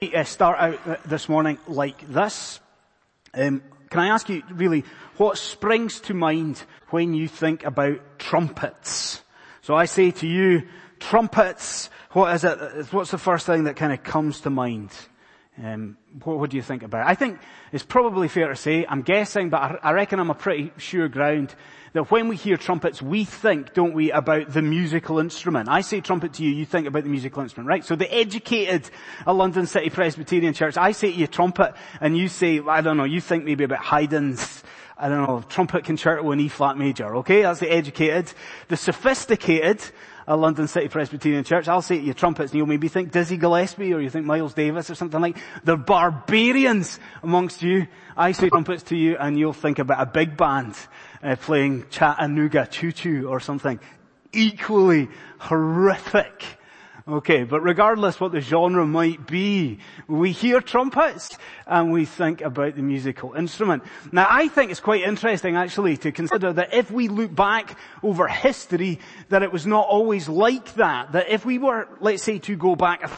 uh, start out uh, this morning like this. Um, can I ask you really, what springs to mind when you think about trumpets? So I say to you, trumpets, what is it, what's the first thing that kind of comes to mind? Um, what, what, do you think about it? I think it's probably fair to say, I'm guessing, but I, I reckon I'm a pretty sure ground that when we hear trumpets, we think, don't we, about the musical instrument. I say trumpet to you, you think about the musical instrument, right? So the educated a London City Presbyterian Church, I say to you trumpet, and you say, I don't know, you think maybe about Haydn's, I don't know, trumpet concerto in E flat major, okay? That's the educated. The sophisticated, a London City Presbyterian Church, I'll say to you trumpets and you'll maybe think Dizzy Gillespie or you think Miles Davis or something like, the barbarians amongst you. I say trumpets to you and you'll think about a big band uh, playing Chattanooga Choo Choo or something equally horrific. Okay, but regardless what the genre might be, we hear trumpets and we think about the musical instrument. Now I think it's quite interesting actually to consider that if we look back over history, that it was not always like that. That if we were, let's say, to go back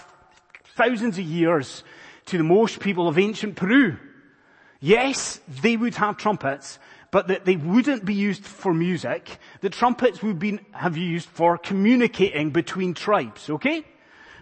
thousands of years to the Moche people of ancient Peru, yes, they would have trumpets, but that they wouldn't be used for music. The trumpets would be, have used for communicating between tribes, okay?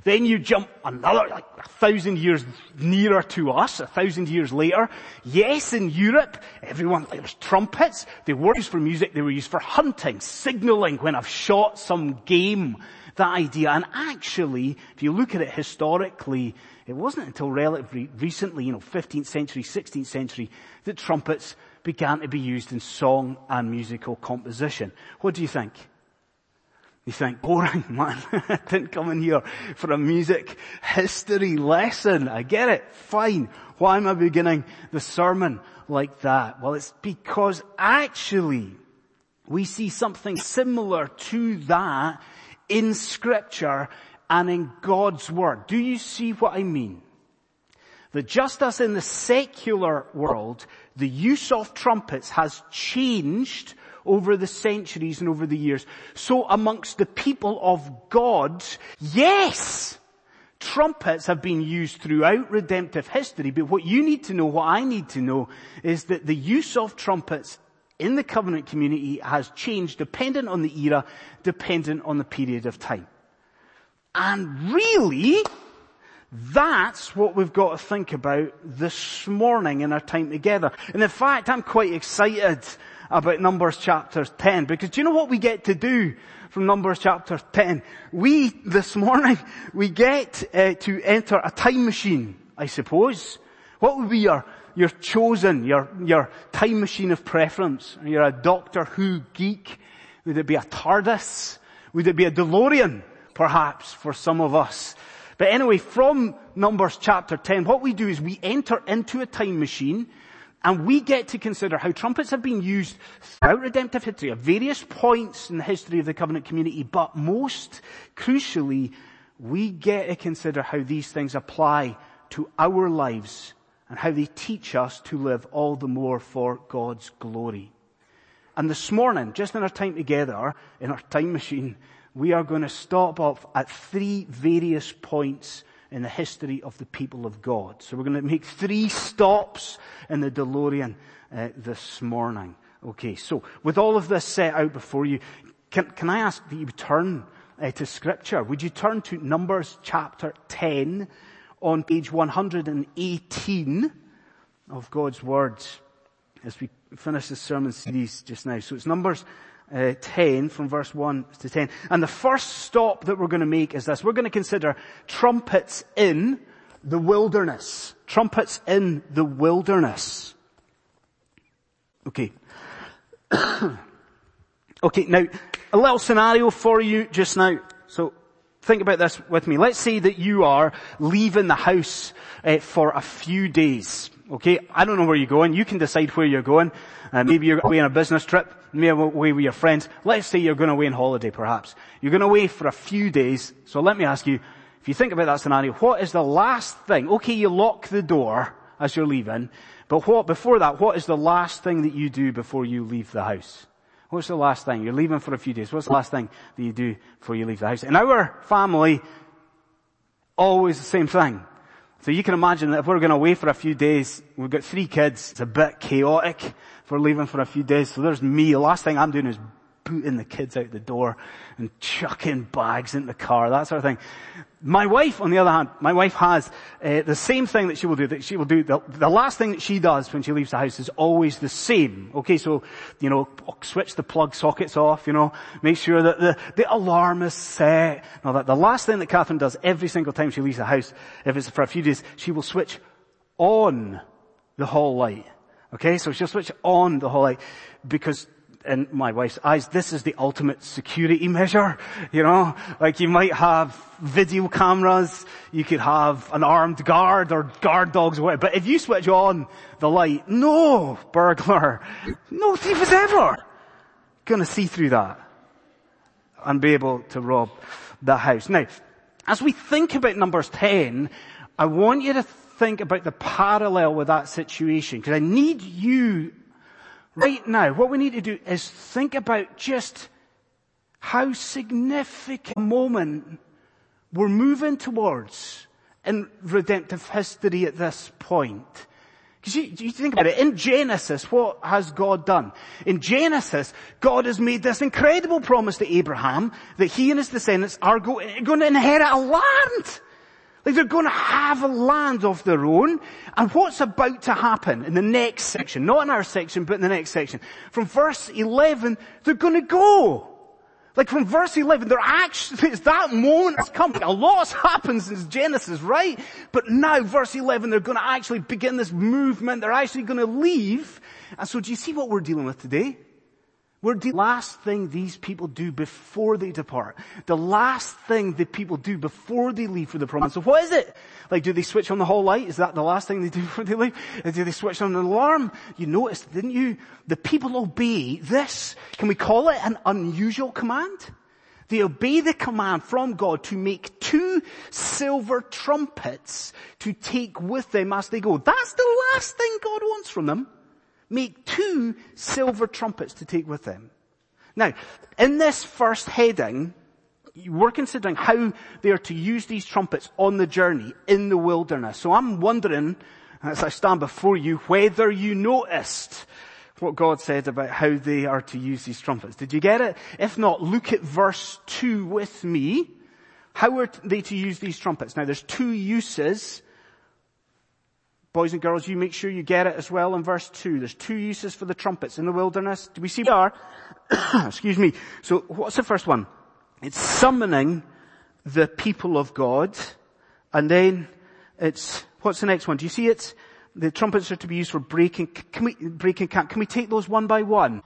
Then you jump another, like a thousand years nearer to us, a thousand years later. Yes, in Europe, everyone, there was trumpets. They were used for music. They were used for hunting, signaling when I've shot some game. That idea. And actually, if you look at it historically, it wasn't until relatively recently, you know, 15th century, 16th century, that trumpets began to be used in song and musical composition. What do you think? You think, boring man, I didn't come in here for a music history lesson. I get it. Fine. Why am I beginning the sermon like that? Well, it's because actually we see something similar to that in scripture and in God's word. Do you see what I mean? That just as in the secular world, the use of trumpets has changed over the centuries and over the years. So amongst the people of God, yes, trumpets have been used throughout redemptive history, but what you need to know, what I need to know, is that the use of trumpets in the covenant community has changed dependent on the era, dependent on the period of time. And really, that's what we've got to think about this morning in our time together. And in fact, I'm quite excited about Numbers chapter 10 because do you know what we get to do from Numbers chapter 10? We, this morning, we get uh, to enter a time machine, I suppose. What would be your, your chosen, your, your time machine of preference? You're a Doctor Who geek. Would it be a TARDIS? Would it be a DeLorean? Perhaps for some of us. But anyway, from Numbers chapter 10, what we do is we enter into a time machine and we get to consider how trumpets have been used throughout redemptive history at various points in the history of the covenant community, but most crucially, we get to consider how these things apply to our lives and how they teach us to live all the more for God's glory. And this morning, just in our time together, in our time machine, we are going to stop off at three various points in the history of the people of God. So we're going to make three stops in the DeLorean uh, this morning. Okay, so with all of this set out before you, can, can I ask that you turn uh, to scripture? Would you turn to Numbers chapter 10 on page 118 of God's words as we finish this sermon series just now. So it's Numbers uh, 10 from verse 1 to 10. And the first stop that we're going to make is this. We're going to consider trumpets in the wilderness. Trumpets in the wilderness. Okay. okay, now, a little scenario for you just now. So, think about this with me. Let's say that you are leaving the house uh, for a few days. Okay, I don't know where you're going. You can decide where you're going. Uh, maybe you're away on a business trip. Maybe away with your friends. Let's say you're going away on holiday, perhaps. You're going away for a few days. So let me ask you, if you think about that scenario, what is the last thing? Okay, you lock the door as you're leaving, but what before that? What is the last thing that you do before you leave the house? What's the last thing? You're leaving for a few days. What's the last thing that you do before you leave the house? In our family, always the same thing. So you can imagine that if we're going away for a few days, we've got three kids, it's a bit chaotic if we're leaving for a few days. So there's me. The last thing I'm doing is booting the kids out the door and chucking bags in the car, that sort of thing. My wife, on the other hand, my wife has uh, the same thing that she will do. That she will do. The, the, last thing that she does when she leaves the house is always the same. Okay, so you know, switch the plug sockets off. You know, make sure that the the alarm is set. Now that the last thing that Catherine does every single time she leaves the house, if it's for a few days, she will switch on the hall light. Okay, so she'll switch on the hall light because in my wife's eyes, this is the ultimate security measure. You know, like you might have video cameras, you could have an armed guard or guard dogs or whatever, but if you switch on the light, no burglar, no thief is ever gonna see through that and be able to rob the house. Now, as we think about Numbers 10, I want you to think about the parallel with that situation because I need you right now, what we need to do is think about just how significant a moment we're moving towards in redemptive history at this point. Because you, you, think about it, in Genesis, what has God done? In Genesis, God has made this incredible promise to Abraham that he and his descendants are go, going to inherit a land. Like they're going to have a land of their own. And what's about to happen in the next section, not in our section, but in the next section. From verse 11, they're going to go. Like from verse 11, they're actually, it's that moment has come. A lot happens in Genesis, right? But now, verse 11, they're going to actually begin this movement. They're actually going to leave. And so do you see what we're dealing with today? We're the last thing these people do before they depart. The last thing that people do before they leave for the promise. So what is it? Like, do they switch on the hall light? Is that the last thing they do before they leave? Do they switch on the alarm? You noticed, didn't you? The people obey this. Can we call it an unusual command? They obey the command from God to make two silver trumpets to take with them as they go. That's the last thing God wants from them make two silver trumpets to take with them. Now, in this first heading, we're considering how they are to use these trumpets on the journey in the wilderness. So I'm wondering, as I stand before you, whether you noticed what God said about how they are to use these trumpets. Did you get it? If not, look at verse 2 with me. How are they to use these trumpets? Now there's two uses Boys and girls, you make sure you get it as well in verse 2. There's two uses for the trumpets in the wilderness. Do we see are? Excuse me. So what's the first one? It's summoning the people of God. And then it's, what's the next one? Do you see it? The trumpets are to be used for breaking, can we, breaking camp. Can we take those one by one?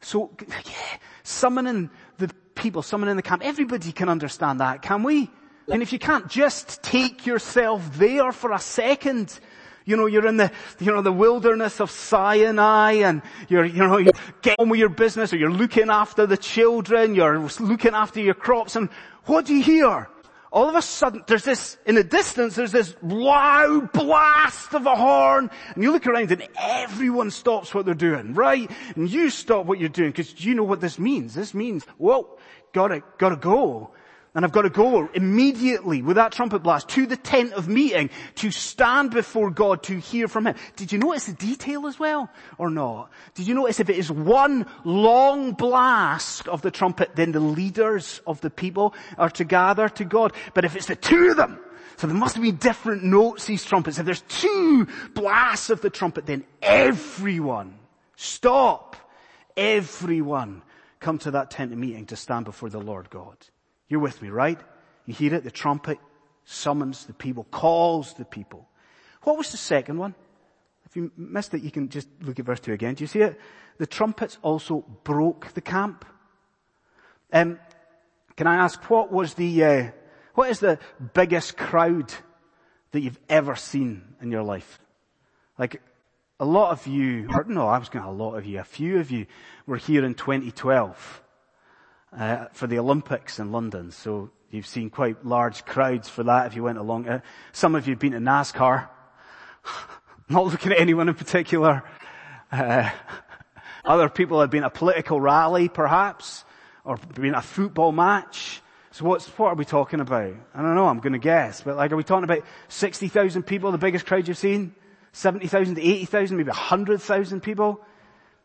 So, yeah, summoning the people, summoning the camp. Everybody can understand that, can we? And if you can't just take yourself there for a second, you know, you're in the, you know, the wilderness of Sinai and you're, you know, you get on with your business or you're looking after the children, you're looking after your crops and what do you hear? All of a sudden, there's this, in the distance, there's this loud blast of a horn, and you look around and everyone stops what they're doing, right? And you stop what you're doing, because you know what this means. This means, whoa, gotta, gotta go. And I've got to go immediately with that trumpet blast to the tent of meeting to stand before God to hear from Him. Did you notice the detail as well? Or not? Did you notice if it is one long blast of the trumpet, then the leaders of the people are to gather to God. But if it's the two of them, so there must be different notes, these trumpets. If there's two blasts of the trumpet, then everyone, stop, everyone come to that tent of meeting to stand before the Lord God. You're with me, right? You hear it? The trumpet summons the people, calls the people. What was the second one? If you missed it, you can just look at verse 2 again. Do you see it? The trumpets also broke the camp. Um, can I ask, what was the, uh, what is the biggest crowd that you've ever seen in your life? Like, a lot of you, or no, I was going to a lot of you, a few of you were here in 2012 uh, for the Olympics in London. So you've seen quite large crowds for that if you went along. Uh, some of you have been to NASCAR. Not looking at anyone in particular. Uh, other people have been a political rally, perhaps, or been a football match. So what's, what are we talking about? I don't know, I'm gonna guess, but like, are we talking about 60,000 people, the biggest crowd you've seen? 70,000 to 80,000, maybe 100,000 people?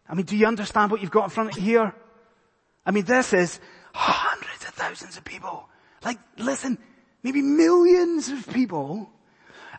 I mean, do you understand what you've got in front of you here? I mean, this is hundreds of thousands of people. Like, listen, maybe millions of people.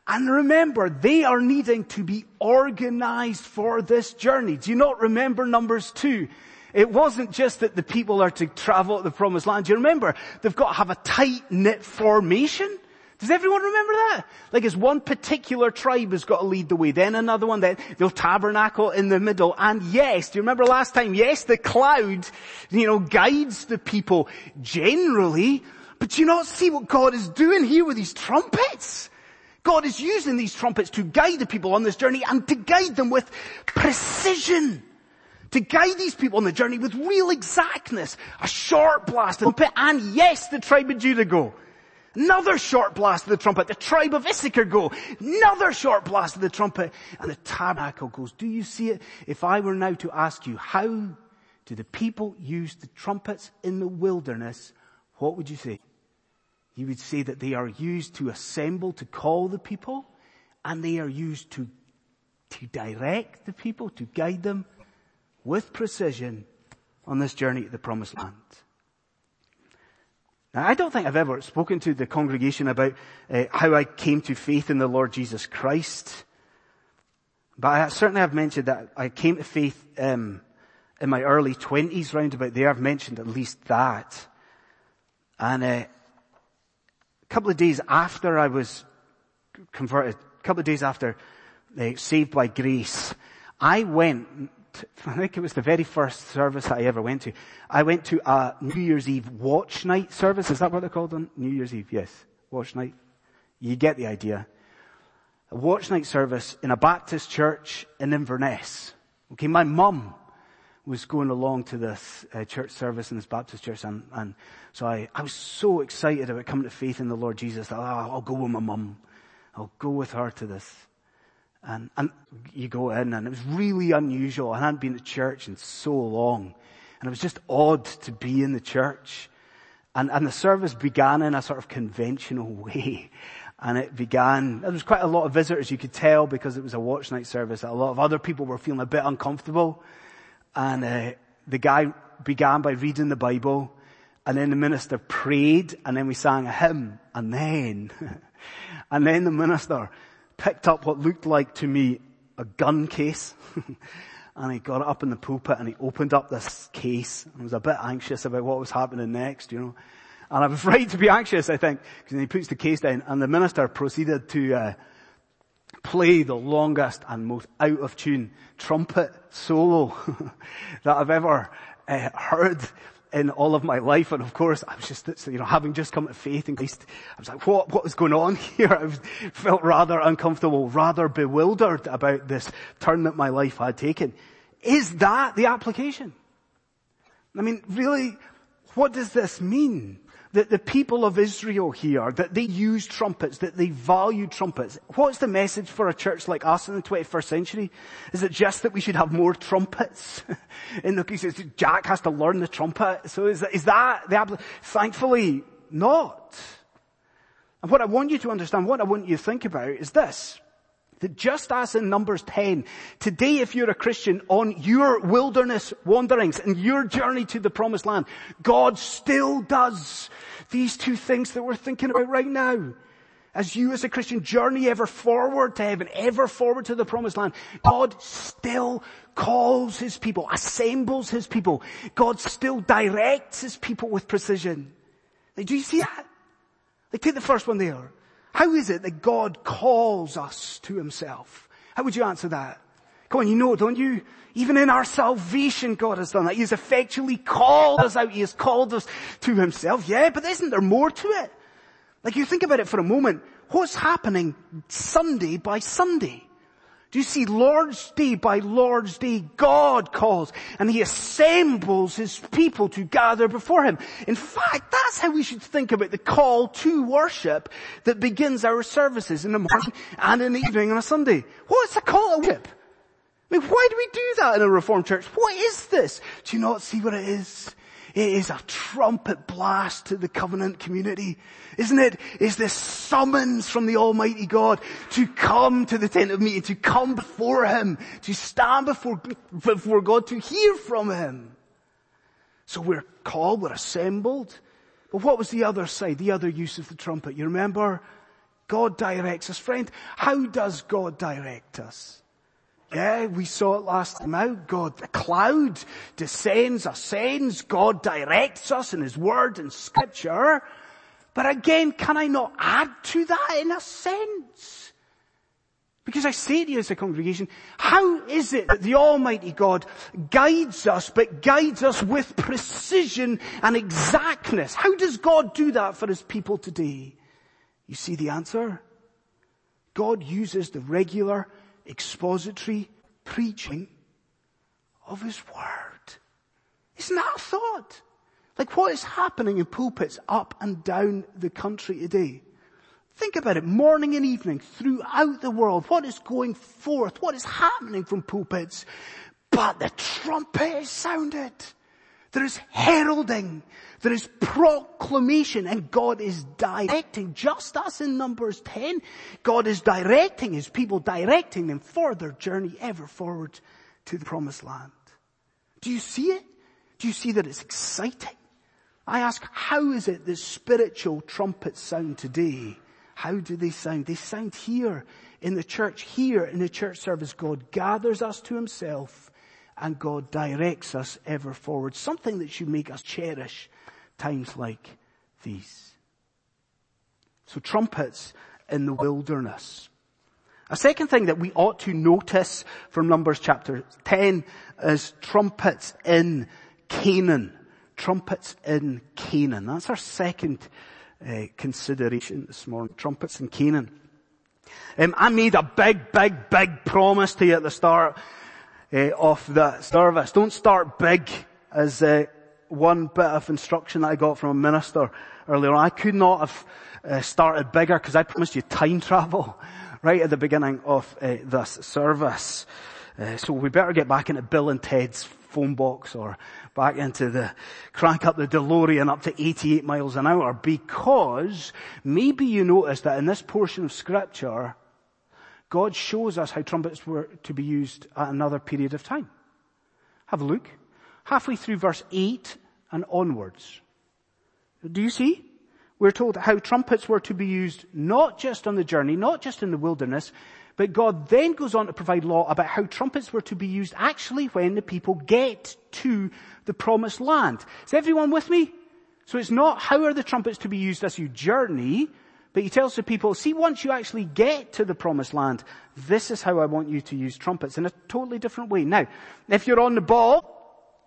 And remember, they are needing to be organized for this journey. Do you not remember numbers two? It wasn't just that the people are to travel the promised land. Do you remember? They've got to have a tight knit formation. Does everyone remember that? Like it's one particular tribe has got to lead the way, then another one, then they'll tabernacle in the middle. And yes, do you remember last time? Yes, the cloud, you know, guides the people generally, but do you not see what God is doing here with these trumpets? God is using these trumpets to guide the people on this journey and to guide them with precision. To guide these people on the journey with real exactness. A short blast of trumpet and yes, the tribe of Judah go. Another short blast of the trumpet. The tribe of Issachar go. Another short blast of the trumpet. And the tabernacle goes. Do you see it? If I were now to ask you, how do the people use the trumpets in the wilderness? What would you say? You would say that they are used to assemble, to call the people, and they are used to, to direct the people, to guide them with precision on this journey to the promised land. Now, I don't think I've ever spoken to the congregation about uh, how I came to faith in the Lord Jesus Christ. But I certainly have mentioned that I came to faith um, in my early twenties, round about there. I've mentioned at least that. And uh, a couple of days after I was converted, a couple of days after uh, saved by grace, I went I think it was the very first service I ever went to. I went to a New Year's Eve watch night service. Is that what they're called on New Year's Eve? Yes. Watch night. You get the idea. A watch night service in a Baptist church in Inverness. Okay, my mum was going along to this uh, church service in this Baptist church and, and so I, I was so excited about coming to faith in the Lord Jesus that oh, I'll go with my mum. I'll go with her to this and, and you go in and it was really unusual. I hadn't been to church in so long. And it was just odd to be in the church. And, and the service began in a sort of conventional way. And it began, there was quite a lot of visitors, you could tell because it was a watch night service. A lot of other people were feeling a bit uncomfortable. And uh, the guy began by reading the Bible. And then the minister prayed and then we sang a hymn. And then, and then the minister picked up what looked like to me a gun case. and he got it up in the pulpit and he opened up this case and was a bit anxious about what was happening next, you know. And I was right to be anxious, I think, because he puts the case down and the minister proceeded to, uh, play the longest and most out of tune trumpet solo that I've ever uh, heard in all of my life. And of course, I was just, you know, having just come to faith in Christ, I was like, what, what was going on here? I felt rather uncomfortable, rather bewildered about this turn that my life had taken. Is that the application? I mean, really, what does this mean? That the people of Israel here, that they use trumpets, that they value trumpets. What's the message for a church like us in the 21st century? Is it just that we should have more trumpets? in the case, Jack has to learn the trumpet. So is, is that the, thankfully not. And what I want you to understand, what I want you to think about is this. That just as in Numbers 10, today if you're a Christian on your wilderness wanderings and your journey to the promised land, God still does these two things that we're thinking about right now. As you as a Christian journey ever forward to heaven, ever forward to the promised land, God still calls His people, assembles His people. God still directs His people with precision. Like, do you see that? Like take the first one there. How is it that God calls us to himself? How would you answer that? Come on, you know, don't you? Even in our salvation, God has done that. He has effectually called us out. He has called us to himself. Yeah, but isn't there more to it? Like you think about it for a moment. What's happening Sunday by Sunday? Do you see Lord's Day by Lord's Day, God calls and He assembles His people to gather before Him. In fact, that's how we should think about the call to worship that begins our services in the morning and in the evening on a Sunday. What's a call to worship? I mean, why do we do that in a Reformed church? What is this? Do you not see what it is? It is a trumpet blast to the covenant community. Isn't it? it? Is this summons from the Almighty God to come to the tent of meeting, to come before Him, to stand before, before God, to hear from Him. So we're called, we're assembled. But what was the other side, the other use of the trumpet? You remember? God directs us. Friend, how does God direct us? Yeah, we saw it last time out. God, the cloud descends, ascends. God directs us in His Word and Scripture. But again, can I not add to that in a sense? Because I say to you as a congregation, how is it that the Almighty God guides us, but guides us with precision and exactness? How does God do that for His people today? You see the answer? God uses the regular expository preaching of His Word. Isn't that a thought? Like what is happening in pulpits up and down the country today? Think about it, morning and evening, throughout the world. What is going forth? What is happening from pulpits? But the trumpet is sounded. There is heralding. There is proclamation and God is directing, just as in Numbers 10, God is directing His people, directing them for their journey ever forward to the promised land. Do you see it? Do you see that it's exciting? I ask, how is it that spiritual trumpets sound today? How do they sound? They sound here in the church, here in the church service. God gathers us to Himself and God directs us ever forward. Something that should make us cherish times like these. So trumpets in the wilderness. A second thing that we ought to notice from Numbers chapter 10 is trumpets in Canaan. Trumpets in Canaan. That's our second uh, consideration this morning. Trumpets in Canaan. Um, I made a big, big, big promise to you at the start uh, of the service. Don't start big as uh, one bit of instruction that I got from a minister earlier. I could not have uh, started bigger because I promised you time travel right at the beginning of this service. So we better get back into Bill and Ted's phone box or back into the, crank up the DeLorean up to 88 miles an hour because maybe you notice that in this portion of scripture, God shows us how trumpets were to be used at another period of time. Have a look halfway through verse 8 and onwards. Do you see? We're told how trumpets were to be used not just on the journey, not just in the wilderness, but God then goes on to provide law about how trumpets were to be used actually when the people get to the promised land. Is everyone with me? So it's not how are the trumpets to be used as you journey, but he tells the people, see once you actually get to the promised land, this is how I want you to use trumpets in a totally different way. Now, if you're on the ball,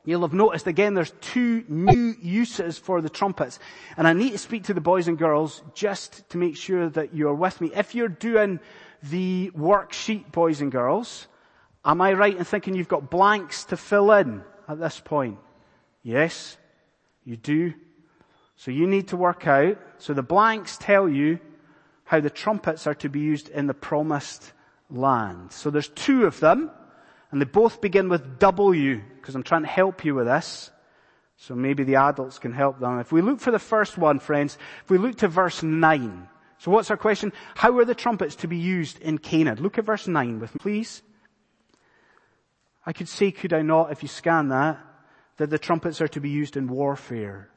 You'll have noticed again there's two new uses for the trumpets. And I need to speak to the boys and girls just to make sure that you're with me. If you're doing the worksheet, boys and girls, am I right in thinking you've got blanks to fill in at this point? Yes, you do. So you need to work out. So the blanks tell you how the trumpets are to be used in the promised land. So there's two of them. And they both begin with W, because I'm trying to help you with this. So maybe the adults can help them. If we look for the first one, friends, if we look to verse 9. So what's our question? How are the trumpets to be used in Canaan? Look at verse 9 with me, please. I could say, could I not, if you scan that, that the trumpets are to be used in warfare.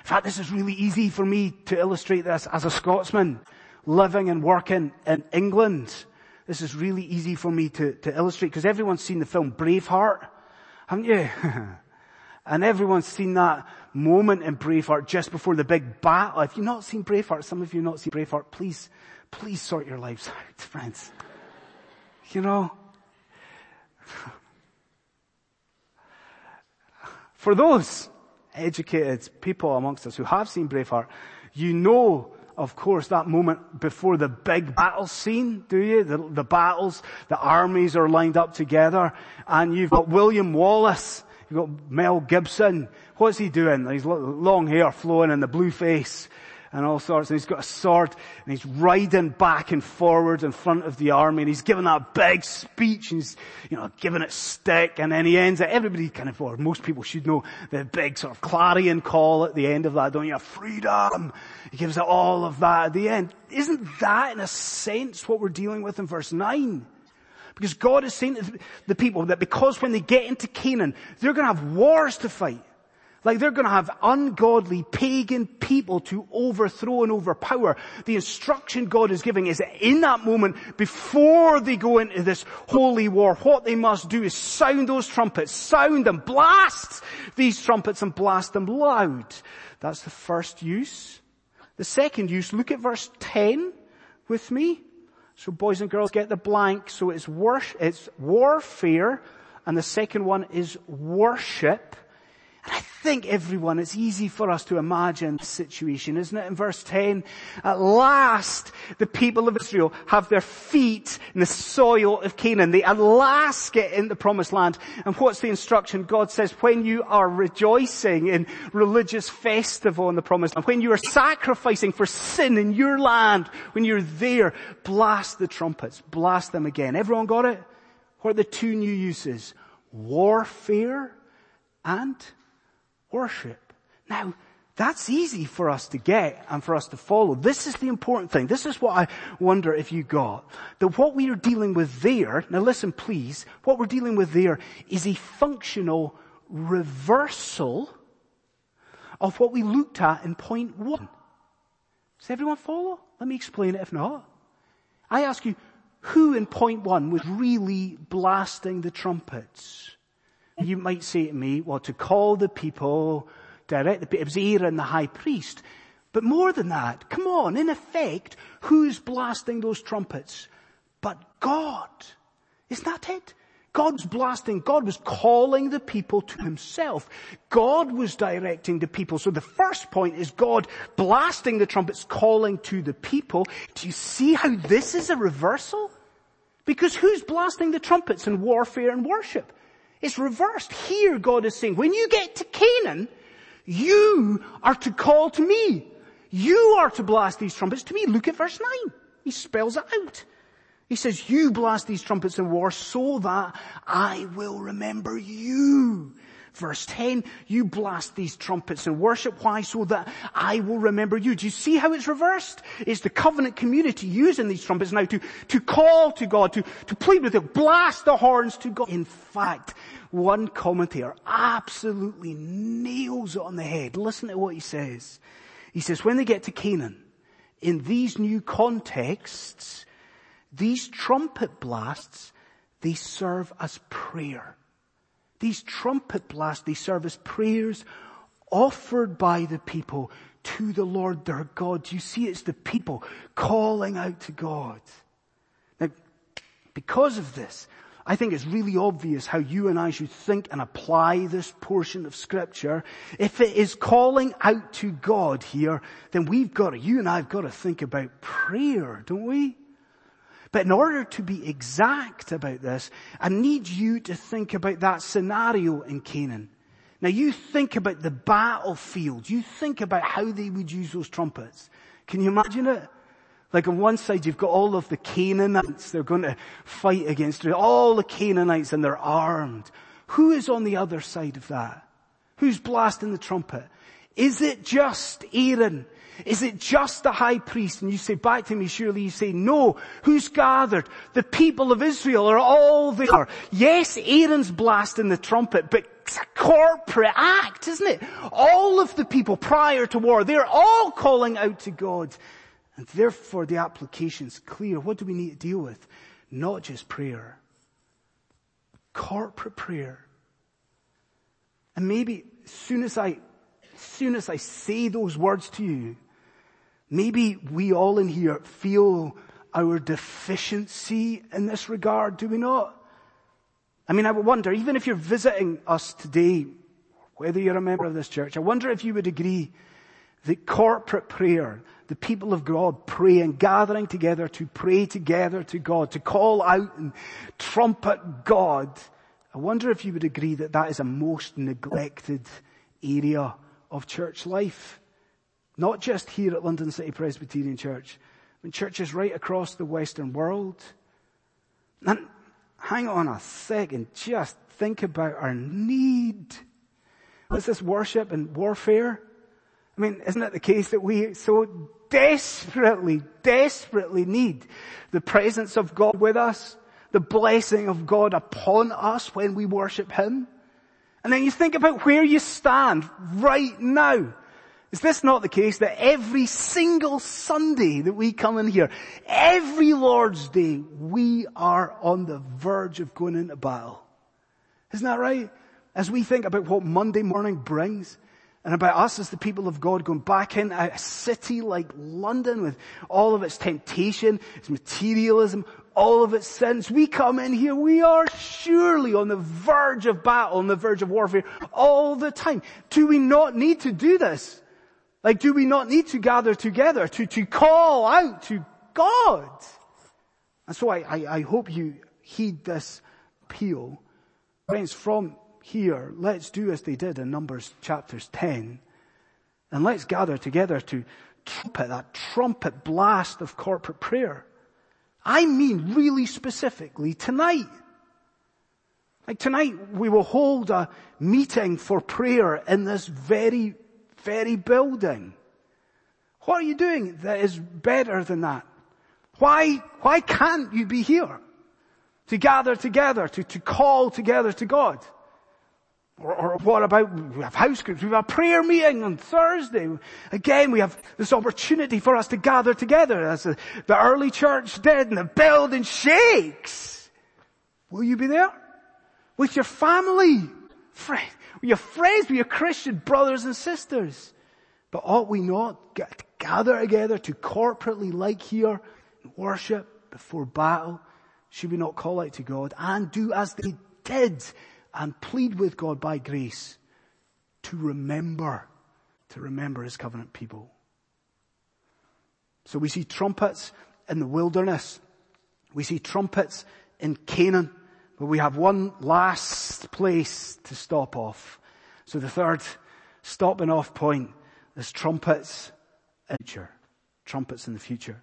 In fact, this is really easy for me to illustrate this as a Scotsman living and working in England. This is really easy for me to, to illustrate because everyone's seen the film Braveheart, haven't you? and everyone's seen that moment in Braveheart just before the big battle. If you've not seen Braveheart, some of you have not seen Braveheart, please, please sort your lives out, friends. You know? For those educated people amongst us who have seen Braveheart, you know of course, that moment before the big battle scene, do you? The, the battles, the armies are lined up together, and you've got William Wallace, you've got Mel Gibson. What's he doing? He's long hair flowing and the blue face. And all sorts. And he's got a sword and he's riding back and forward in front of the army and he's giving that big speech and he's, you know, giving it stick and then he ends it. Everybody kind of, or most people should know the big sort of clarion call at the end of that, don't you? Freedom! He gives it all of that at the end. Isn't that in a sense what we're dealing with in verse 9? Because God is saying to the people that because when they get into Canaan, they're going to have wars to fight. Like they're to have ungodly pagan people to overthrow and overpower. The instruction God is giving is that in that moment, before they go into this holy war, what they must do is sound those trumpets, sound them, blast these trumpets and blast them loud. That's the first use. The second use, look at verse 10 with me. So boys and girls get the blank. So it's it's warfare, and the second one is worship. I think everyone, it's easy for us to imagine the situation, isn't it? In verse 10, at last the people of Israel have their feet in the soil of Canaan. They at last get in the promised land. And what's the instruction? God says, when you are rejoicing in religious festival in the promised land, when you are sacrificing for sin in your land, when you're there, blast the trumpets, blast them again. Everyone got it? What are the two new uses? Warfare and worship. Now, that's easy for us to get and for us to follow. This is the important thing. This is what I wonder if you got. That what we are dealing with there, now listen please, what we're dealing with there is a functional reversal of what we looked at in point one. Does everyone follow? Let me explain it if not. I ask you, who in point one was really blasting the trumpets? You might say to me, well, to call the people, direct the people, it was Aaron the high priest. But more than that, come on, in effect, who's blasting those trumpets? But God. Isn't that it? God's blasting, God was calling the people to himself. God was directing the people. So the first point is God blasting the trumpets, calling to the people. Do you see how this is a reversal? Because who's blasting the trumpets in warfare and worship? It's reversed. Here God is saying, when you get to Canaan, you are to call to me. You are to blast these trumpets to me. Look at verse 9. He spells it out. He says, you blast these trumpets in war so that I will remember you. Verse 10, you blast these trumpets in worship. Why? So that I will remember you. Do you see how it's reversed? It's the covenant community using these trumpets now to, to call to God, to, to plead with Him, blast the horns to God. In fact, one commentator absolutely nails it on the head. Listen to what he says. He says, when they get to Canaan, in these new contexts, these trumpet blasts, they serve as prayer. These trumpet blasts, they serve as prayers offered by the people to the Lord their God. You see, it's the people calling out to God. Now, because of this, I think it's really obvious how you and I should think and apply this portion of scripture. If it is calling out to God here, then we've got to, you and I have got to think about prayer, don't we? But in order to be exact about this, I need you to think about that scenario in Canaan. Now you think about the battlefield. You think about how they would use those trumpets. Can you imagine it? Like on one side you've got all of the Canaanites. They're going to fight against all the Canaanites and they're armed. Who is on the other side of that? Who's blasting the trumpet? Is it just Aaron is it just the high priest? And you say back to me, surely you say, no. Who's gathered? The people of Israel are all there. Yes, Aaron's blasting the trumpet, but it's a corporate act, isn't it? All of the people prior to war, they're all calling out to God. And therefore the application's clear. What do we need to deal with? Not just prayer. Corporate prayer. And maybe as soon as I, as soon as I say those words to you, Maybe we all in here feel our deficiency in this regard, do we not? I mean, I would wonder, even if you're visiting us today, whether you're a member of this church, I wonder if you would agree that corporate prayer, the people of God praying, gathering together to pray together to God, to call out and trumpet God, I wonder if you would agree that that is a most neglected area of church life. Not just here at London City Presbyterian Church, but churches right across the Western world. And hang on a second, just think about our need. Is this worship and warfare? I mean, isn't it the case that we so desperately, desperately need the presence of God with us, the blessing of God upon us when we worship Him? And then you think about where you stand right now. Is this not the case that every single Sunday that we come in here, every Lord's Day, we are on the verge of going into battle? Isn't that right? As we think about what Monday morning brings, and about us as the people of God going back into a city like London with all of its temptation, its materialism, all of its sins. We come in here, we are surely on the verge of battle, on the verge of warfare all the time. Do we not need to do this? Like, do we not need to gather together to, to call out to God? And so I, I, I hope you heed this appeal. Friends, from here, let's do as they did in Numbers chapters 10. And let's gather together to trumpet, that trumpet blast of corporate prayer. I mean really specifically tonight. Like tonight we will hold a meeting for prayer in this very, very building. What are you doing that is better than that? Why, why can't you be here? To gather together, to, to call together to God. Or, or, what about, we have house groups, we have a prayer meeting on Thursday. Again, we have this opportunity for us to gather together as the, the early church did and the building shakes. Will you be there? With your family, friend, with your friends, with your Christian brothers and sisters. But ought we not get, gather together to corporately like here, and worship before battle? Should we not call out to God and do as they did and plead with God by grace to remember, to remember his covenant people. So we see trumpets in the wilderness. We see trumpets in Canaan. But we have one last place to stop off. So the third stopping off point is trumpets in the future. Trumpets in the future.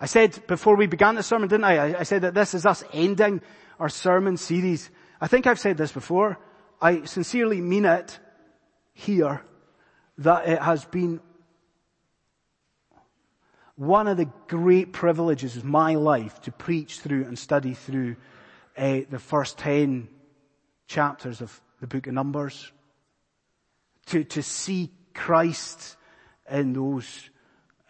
I said before we began the sermon, didn't I? I said that this is us ending our sermon series I think I've said this before. I sincerely mean it here that it has been one of the great privileges of my life to preach through and study through uh, the first 10 chapters of the book of Numbers. To, to see Christ in those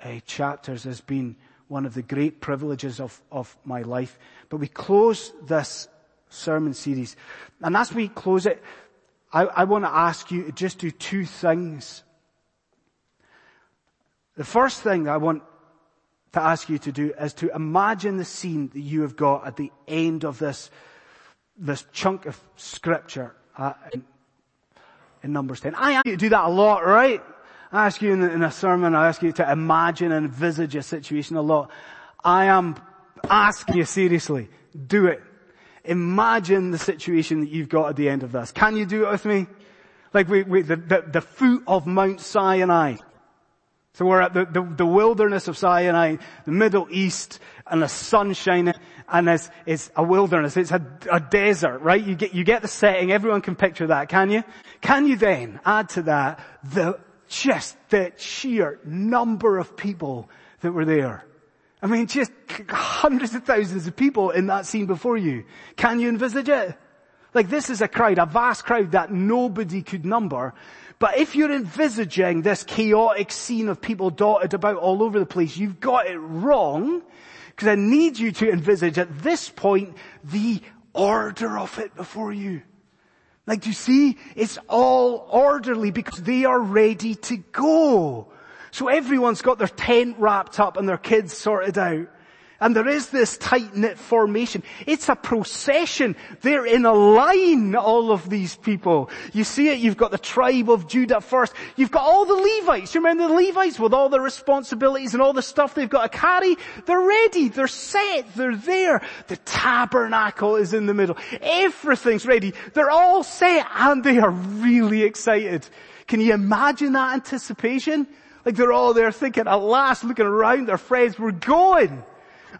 uh, chapters has been one of the great privileges of, of my life. But we close this sermon series. And as we close it, I, I want to ask you to just do two things. The first thing I want to ask you to do is to imagine the scene that you have got at the end of this, this chunk of scripture uh, in, in, Numbers 10. I ask you to do that a lot, right? I ask you in, in a sermon, I ask you to imagine and envisage a situation a lot. I am asking you seriously, do it. Imagine the situation that you've got at the end of this. Can you do it with me? Like we, we the, the, the foot of Mount Sinai. So we're at the, the, the, wilderness of Sinai, the Middle East, and the sun shining, and it's, it's a wilderness. It's a, a desert, right? You get, you get the setting. Everyone can picture that, can you? Can you then add to that the, just the sheer number of people that were there? I mean, just hundreds of thousands of people in that scene before you. Can you envisage it? Like this is a crowd, a vast crowd that nobody could number. But if you're envisaging this chaotic scene of people dotted about all over the place, you've got it wrong. Because I need you to envisage at this point the order of it before you. Like do you see, it's all orderly because they are ready to go. So everyone's got their tent wrapped up and their kids sorted out. And there is this tight-knit formation. It's a procession. They're in a line, all of these people. You see it, you've got the tribe of Judah first. You've got all the Levites. You remember the Levites with all the responsibilities and all the stuff they've got to carry? They're ready. They're set. They're there. The tabernacle is in the middle. Everything's ready. They're all set and they are really excited. Can you imagine that anticipation? Like they're all there thinking, at last, looking around their friends, we're going.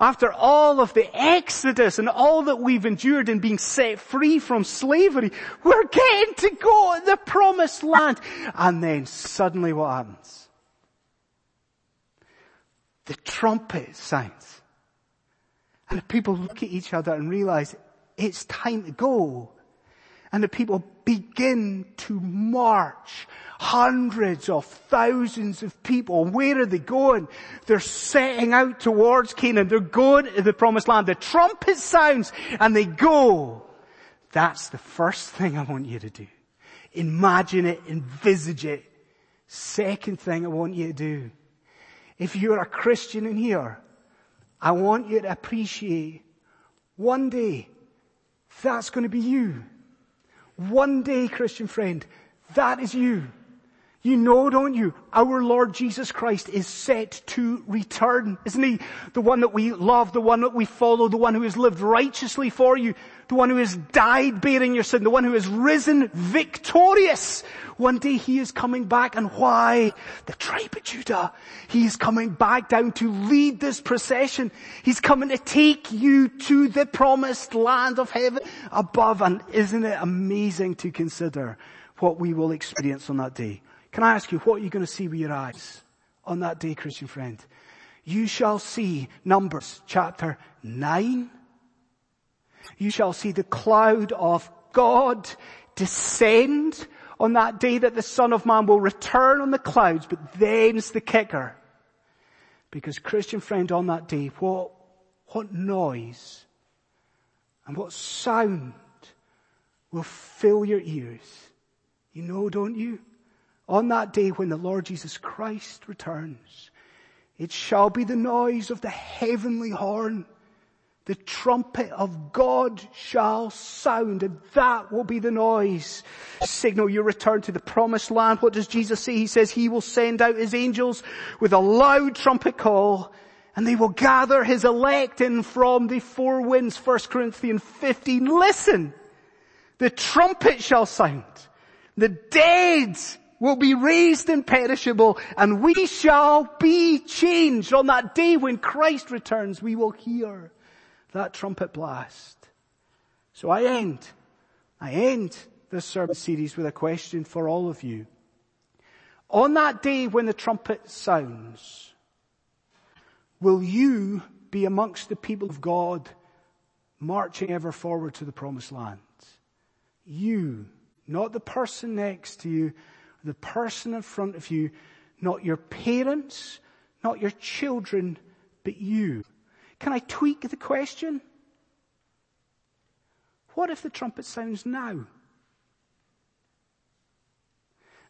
After all of the exodus and all that we've endured in being set free from slavery, we're getting to go to the promised land. And then suddenly what happens? The trumpet sounds. And the people look at each other and realize it's time to go. And the people begin to march. Hundreds of thousands of people. Where are they going? They're setting out towards Canaan. They're going to the promised land. The trumpet sounds and they go. That's the first thing I want you to do. Imagine it, envisage it. Second thing I want you to do. If you're a Christian in here, I want you to appreciate one day that's going to be you. One day, Christian friend, that is you. You know, don't you? Our Lord Jesus Christ is set to return, isn't he? The one that we love, the one that we follow, the one who has lived righteously for you, the one who has died bearing your sin, the one who has risen victorious. One day he is coming back and why? The tribe of Judah. He is coming back down to lead this procession. He's coming to take you to the promised land of heaven above and isn't it amazing to consider what we will experience on that day? Can I ask you, what are you going to see with your eyes on that day, Christian friend? You shall see Numbers chapter 9. You shall see the cloud of God descend on that day that the Son of Man will return on the clouds, but then's the kicker. Because Christian friend, on that day, what, what noise and what sound will fill your ears? You know, don't you? On that day when the Lord Jesus Christ returns, it shall be the noise of the heavenly horn. The trumpet of God shall sound and that will be the noise. Signal your return to the promised land. What does Jesus say? He says he will send out his angels with a loud trumpet call and they will gather his elect in from the four winds. 1 Corinthians 15. Listen! The trumpet shall sound. The dead will be raised imperishable and we shall be changed. On that day when Christ returns, we will hear that trumpet blast. So I end, I end this sermon series with a question for all of you. On that day when the trumpet sounds, will you be amongst the people of God marching ever forward to the promised land? You, not the person next to you, the person in front of you, not your parents, not your children, but you. Can I tweak the question? What if the trumpet sounds now?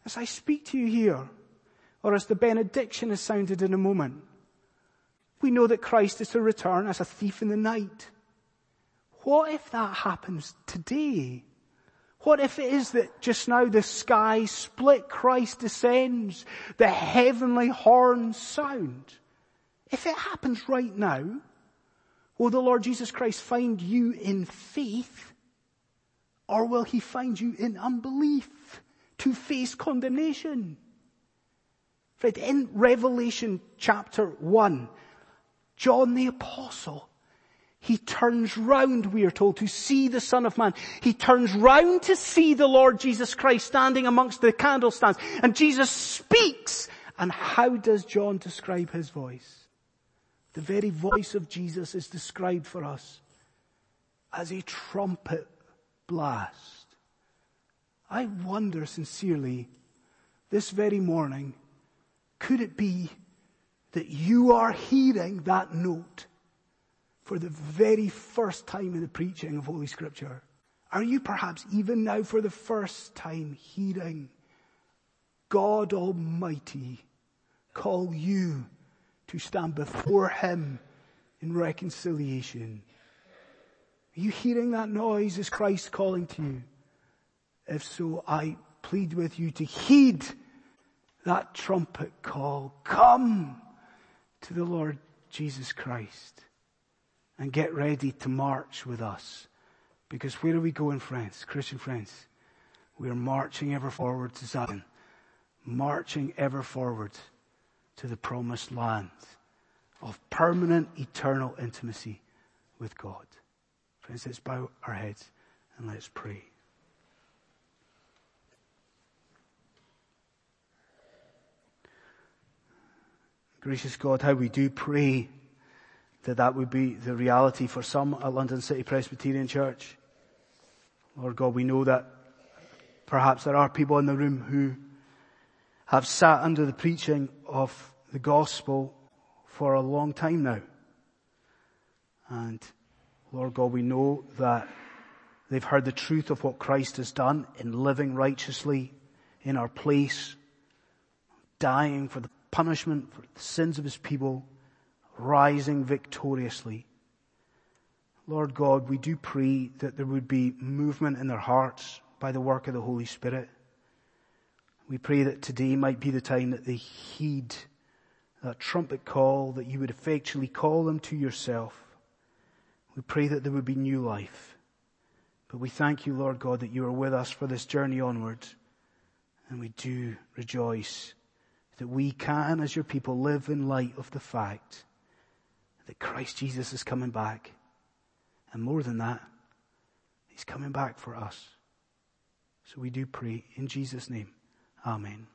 As I speak to you here, or as the benediction is sounded in a moment, we know that Christ is to return as a thief in the night. What if that happens today? What if it is that just now the sky split, Christ descends, the heavenly horns sound? If it happens right now, will the Lord Jesus Christ find you in faith or will he find you in unbelief to face condemnation? Fred, in Revelation chapter 1, John the apostle he turns round, we are told, to see the Son of Man. He turns round to see the Lord Jesus Christ standing amongst the candlestands. And Jesus speaks. And how does John describe his voice? The very voice of Jesus is described for us as a trumpet blast. I wonder sincerely, this very morning, could it be that you are hearing that note for the very first time in the preaching of Holy Scripture? Are you perhaps even now for the first time hearing God Almighty call you to stand before Him in reconciliation? Are you hearing that noise? Is Christ calling to you? If so, I plead with you to heed that trumpet call. Come to the Lord Jesus Christ and get ready to march with us. Because where are we going, friends? Christian friends? We are marching ever forward to Zion. Marching ever forward to the promised land of permanent, eternal intimacy with God. Friends, let's bow our heads and let's pray. Gracious God, how we do pray that that would be the reality for some at London City Presbyterian Church. Lord God, we know that perhaps there are people in the room who have sat under the preaching of the gospel for a long time now. And Lord God, we know that they've heard the truth of what Christ has done in living righteously in our place, dying for the punishment for the sins of his people, rising victoriously. Lord God, we do pray that there would be movement in their hearts by the work of the Holy Spirit. We pray that today might be the time that they heed that trumpet call, that you would effectually call them to yourself. We pray that there would be new life. But we thank you, Lord God, that you are with us for this journey onwards. And we do rejoice that we can, as your people, live in light of the fact that Christ Jesus is coming back. And more than that, He's coming back for us. So we do pray in Jesus' name. Amen.